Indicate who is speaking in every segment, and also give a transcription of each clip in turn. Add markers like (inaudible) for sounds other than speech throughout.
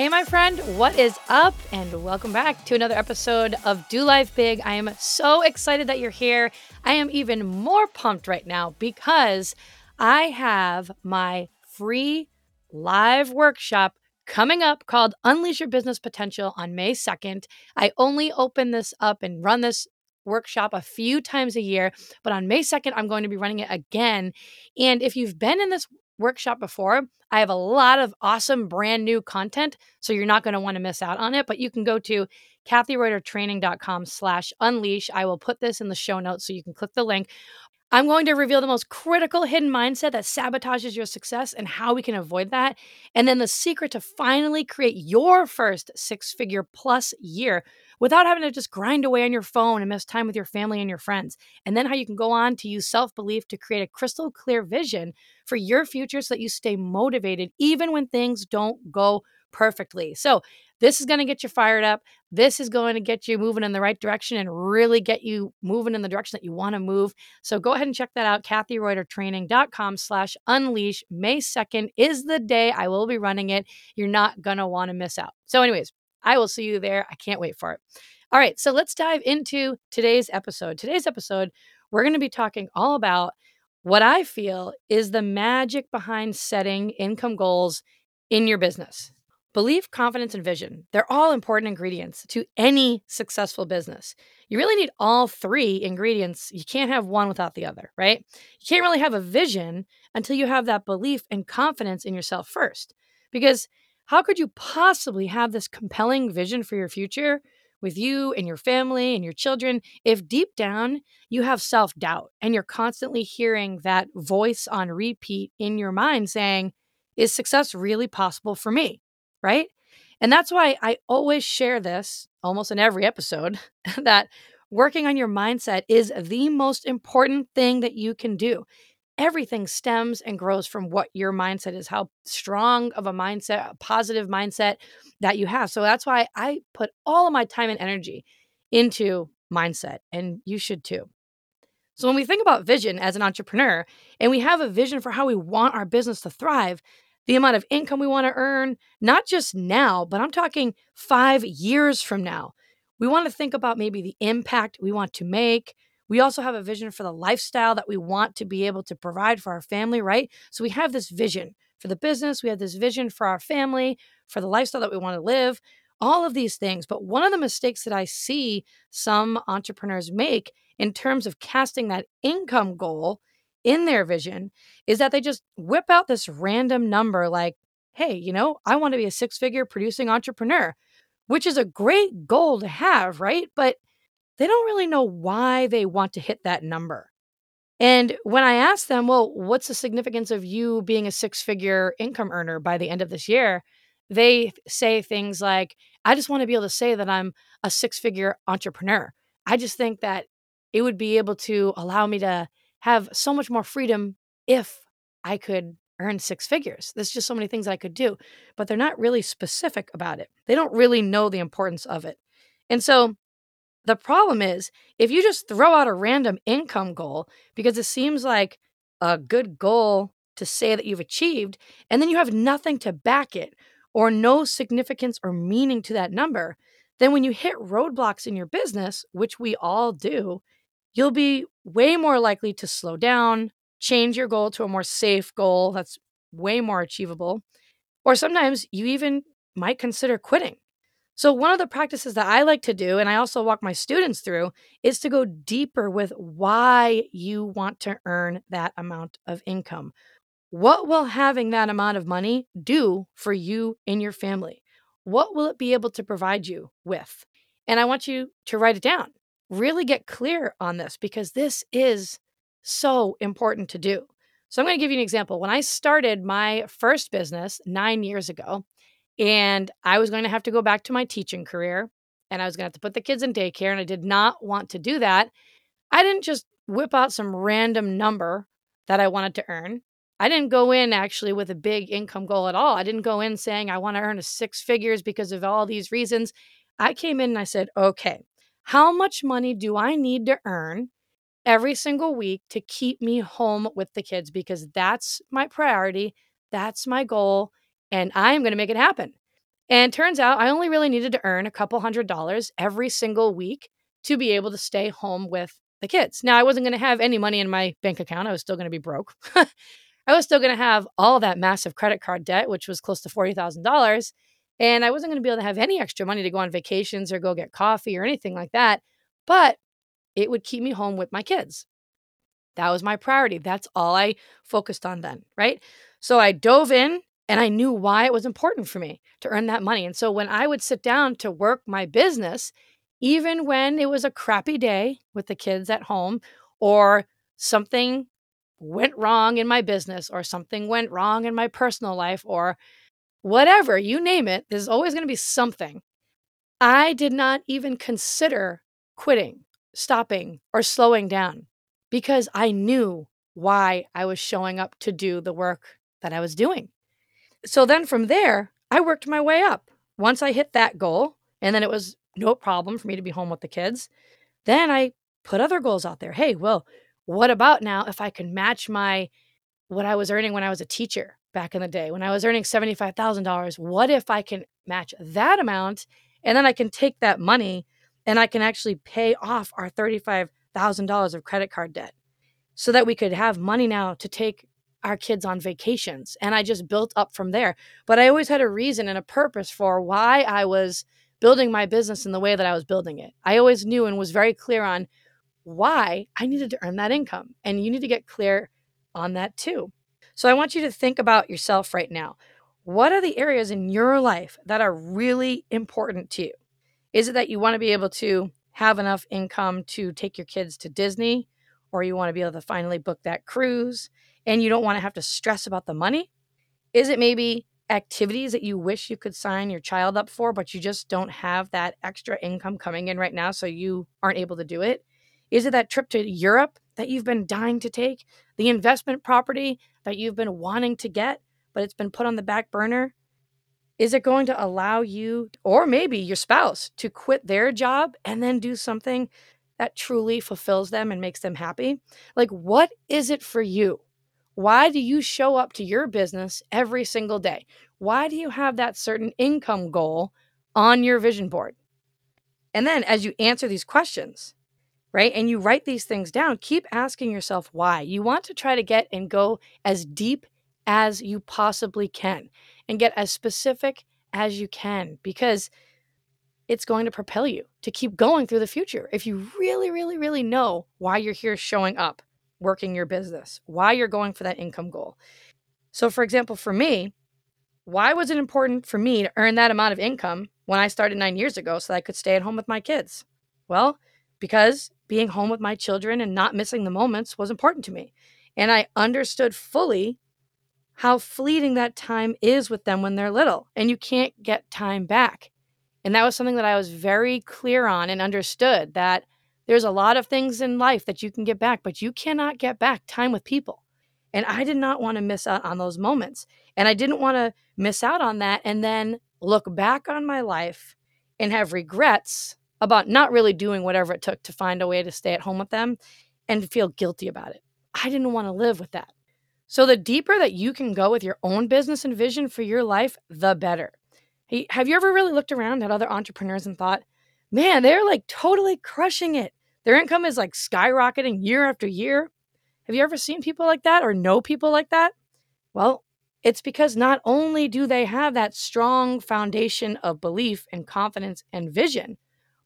Speaker 1: Hey, my friend, what is up? And welcome back to another episode of Do Life Big. I am so excited that you're here. I am even more pumped right now because I have my free live workshop coming up called Unleash Your Business Potential on May 2nd. I only open this up and run this workshop a few times a year, but on May 2nd, I'm going to be running it again. And if you've been in this workshop before, I have a lot of awesome brand new content, so you're not going to want to miss out on it. But you can go to kathireutertraining.com slash unleash. I will put this in the show notes so you can click the link. I'm going to reveal the most critical hidden mindset that sabotages your success and how we can avoid that. And then the secret to finally create your first six figure plus year without having to just grind away on your phone and miss time with your family and your friends. And then how you can go on to use self belief to create a crystal clear vision for your future so that you stay motivated even when things don't go perfectly. So, this is going to get you fired up. This is going to get you moving in the right direction and really get you moving in the direction that you want to move. So go ahead and check that out. KathiReutertraining.com slash unleash. May 2nd is the day I will be running it. You're not going to want to miss out. So anyways, I will see you there. I can't wait for it. All right, so let's dive into today's episode. Today's episode, we're going to be talking all about what I feel is the magic behind setting income goals in your business. Belief, confidence, and vision, they're all important ingredients to any successful business. You really need all three ingredients. You can't have one without the other, right? You can't really have a vision until you have that belief and confidence in yourself first. Because how could you possibly have this compelling vision for your future with you and your family and your children if deep down you have self doubt and you're constantly hearing that voice on repeat in your mind saying, Is success really possible for me? Right. And that's why I always share this almost in every episode (laughs) that working on your mindset is the most important thing that you can do everything stems and grows from what your mindset is, how strong of a mindset, a positive mindset that you have. So that's why I put all of my time and energy into mindset, and you should too. So when we think about vision as an entrepreneur and we have a vision for how we want our business to thrive, the amount of income we want to earn, not just now, but I'm talking five years from now. We want to think about maybe the impact we want to make, we also have a vision for the lifestyle that we want to be able to provide for our family, right? So we have this vision for the business, we have this vision for our family, for the lifestyle that we want to live, all of these things. But one of the mistakes that I see some entrepreneurs make in terms of casting that income goal in their vision is that they just whip out this random number like, hey, you know, I want to be a six figure producing entrepreneur, which is a great goal to have, right? But they don't really know why they want to hit that number. And when I ask them, well, what's the significance of you being a six figure income earner by the end of this year? They say things like, I just want to be able to say that I'm a six figure entrepreneur. I just think that it would be able to allow me to have so much more freedom if I could earn six figures. There's just so many things I could do, but they're not really specific about it. They don't really know the importance of it. And so the problem is, if you just throw out a random income goal because it seems like a good goal to say that you've achieved, and then you have nothing to back it or no significance or meaning to that number, then when you hit roadblocks in your business, which we all do, you'll be way more likely to slow down, change your goal to a more safe goal that's way more achievable. Or sometimes you even might consider quitting. So, one of the practices that I like to do, and I also walk my students through, is to go deeper with why you want to earn that amount of income. What will having that amount of money do for you and your family? What will it be able to provide you with? And I want you to write it down. Really get clear on this because this is so important to do. So, I'm going to give you an example. When I started my first business nine years ago, and I was going to have to go back to my teaching career and I was going to have to put the kids in daycare. And I did not want to do that. I didn't just whip out some random number that I wanted to earn. I didn't go in actually with a big income goal at all. I didn't go in saying I want to earn a six figures because of all these reasons. I came in and I said, okay, how much money do I need to earn every single week to keep me home with the kids? Because that's my priority. That's my goal and I am going to make it happen. And turns out I only really needed to earn a couple hundred dollars every single week to be able to stay home with the kids. Now, I wasn't going to have any money in my bank account. I was still going to be broke. (laughs) I was still going to have all that massive credit card debt, which was close to $40,000. And I wasn't going to be able to have any extra money to go on vacations or go get coffee or anything like that. But it would keep me home with my kids. That was my priority. That's all I focused on then, right? So I dove in and I knew why it was important for me to earn that money. And so when I would sit down to work my business, even when it was a crappy day with the kids at home, or something went wrong in my business, or something went wrong in my personal life, or whatever, you name it, there's always going to be something. I did not even consider quitting, stopping, or slowing down because I knew why I was showing up to do the work that I was doing. So then from there, I worked my way up. Once I hit that goal, and then it was no problem for me to be home with the kids, then I put other goals out there. Hey, well, what about now if I can match my what I was earning when I was a teacher back in the day, when I was earning $75,000? What if I can match that amount and then I can take that money and I can actually pay off our $35,000 of credit card debt so that we could have money now to take our kids on vacations. And I just built up from there. But I always had a reason and a purpose for why I was building my business in the way that I was building it. I always knew and was very clear on why I needed to earn that income. And you need to get clear on that too. So I want you to think about yourself right now. What are the areas in your life that are really important to you? Is it that you want to be able to have enough income to take your kids to Disney? Or you want to be able to finally book that cruise? and you don't want to have to stress about the money? Is it maybe activities that you wish you could sign your child up for, but you just don't have that extra income coming in right now, so you aren't able to do it? Is it that trip to Europe that you've been dying to take? The investment property that you've been wanting to get, but it's been put on the back burner? Is it going to allow you, or maybe your spouse, to quit their job and then do something that truly fulfills them and makes them happy? Like, what is it for you? Why do you show up to your business every single day? Why do you have that certain income goal on your vision board? And then as you answer these questions, right, and you write these things down, keep asking yourself why. You want to try to get and go as deep as you possibly can and get as specific as you can because it's going to propel you to keep going through the future if you really, really, really know why you're here showing up working your business, why you're going for that income goal. So, for example, for me, why was it important for me to earn that amount of income when I started nine years ago so that I could stay at home with my kids? Well, because being home with my children and not missing the moments was important to me. And I understood fully how fleeting that time is with them when they're little, and you can't get time back. And that was something that I was very clear on and understood that there's a lot of things in life that you can get back, but you cannot get back time with people. And I did not want to miss out on those moments. And I didn't want to miss out on that and then look back on my life and have regrets about not really doing whatever it took to find a way to stay at home with them and feel guilty about it. I didn't want to live with that. So, the deeper that you can go with your own business and vision for your life, the better. Have you ever really looked around at other entrepreneurs and thought, man, they're like totally crushing it? Their income is like skyrocketing year after year. Have you ever seen people like that or know people like that? Well, It's because not only do they have that strong foundation of belief and confidence and vision,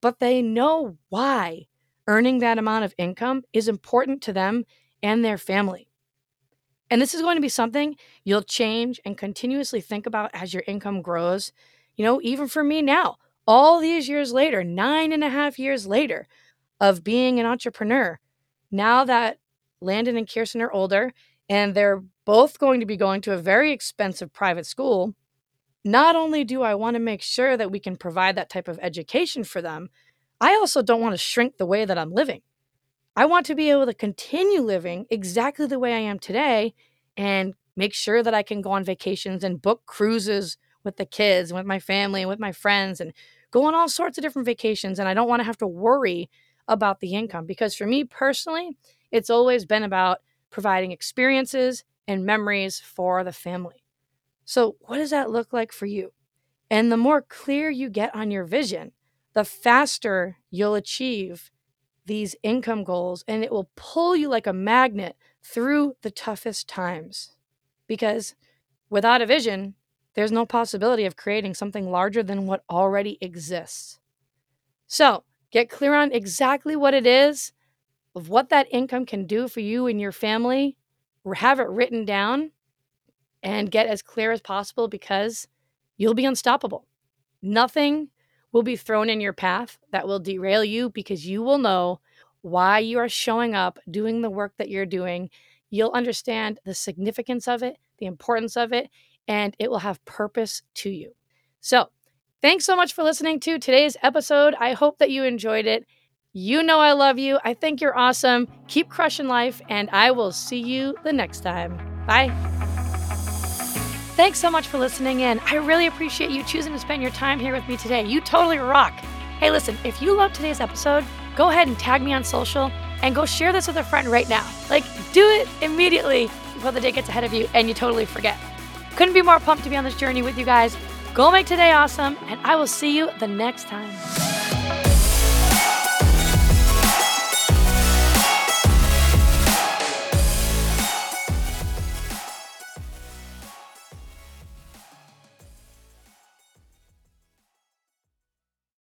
Speaker 1: but they know why earning that amount of income is important to them and their family. And this is going to be something you'll change and continuously think about as your income grows. You know, even for me now, all these years later, nine and a half years later of being an entrepreneur, now that Landon and Kirsten are older and they're both going to be going to a very expensive private school, not only do I want to make sure that we can provide that type of education for them, I also don't want to shrink the way that I'm living. I want to be able to continue living exactly the way I am today and make sure that I can go on vacations and book cruises with the kids with my family with my friends and go on all sorts of different vacations. And I don't want to have to worry about the income because for me personally, it's always been about providing experiences and memories for the family. So, what does that look like for you? And the more clear you get on your vision, the faster you'll achieve these income goals and it will pull you like a magnet through the toughest times. Because without a vision, there's no possibility of creating something larger than what already exists. So, get clear on exactly what it is, of what that income can do for you and your family, have it written down, and get as clear as possible because you'll be unstoppable. Nothing will be thrown in your path that will derail you because you will know why you are showing up, doing the work that you're doing. You'll understand the significance of it, the importance of it, and it will have purpose to you. So, thanks so much for listening to today's episode. I hope that you enjoyed it. You know I love you. I think you're awesome. Keep crushing life, and I will see you the next time. Bye. Thanks so much for listening in. I really appreciate you choosing to spend your time here with me today. You totally rock. Hey, listen, if you love today's episode, go ahead and tag me on social and go share this with a friend right now. Like, do it immediately before the day gets ahead of you and you totally forget. Couldn't be more pumped to be on this journey with you guys. Go make today awesome, and I will see you the next time.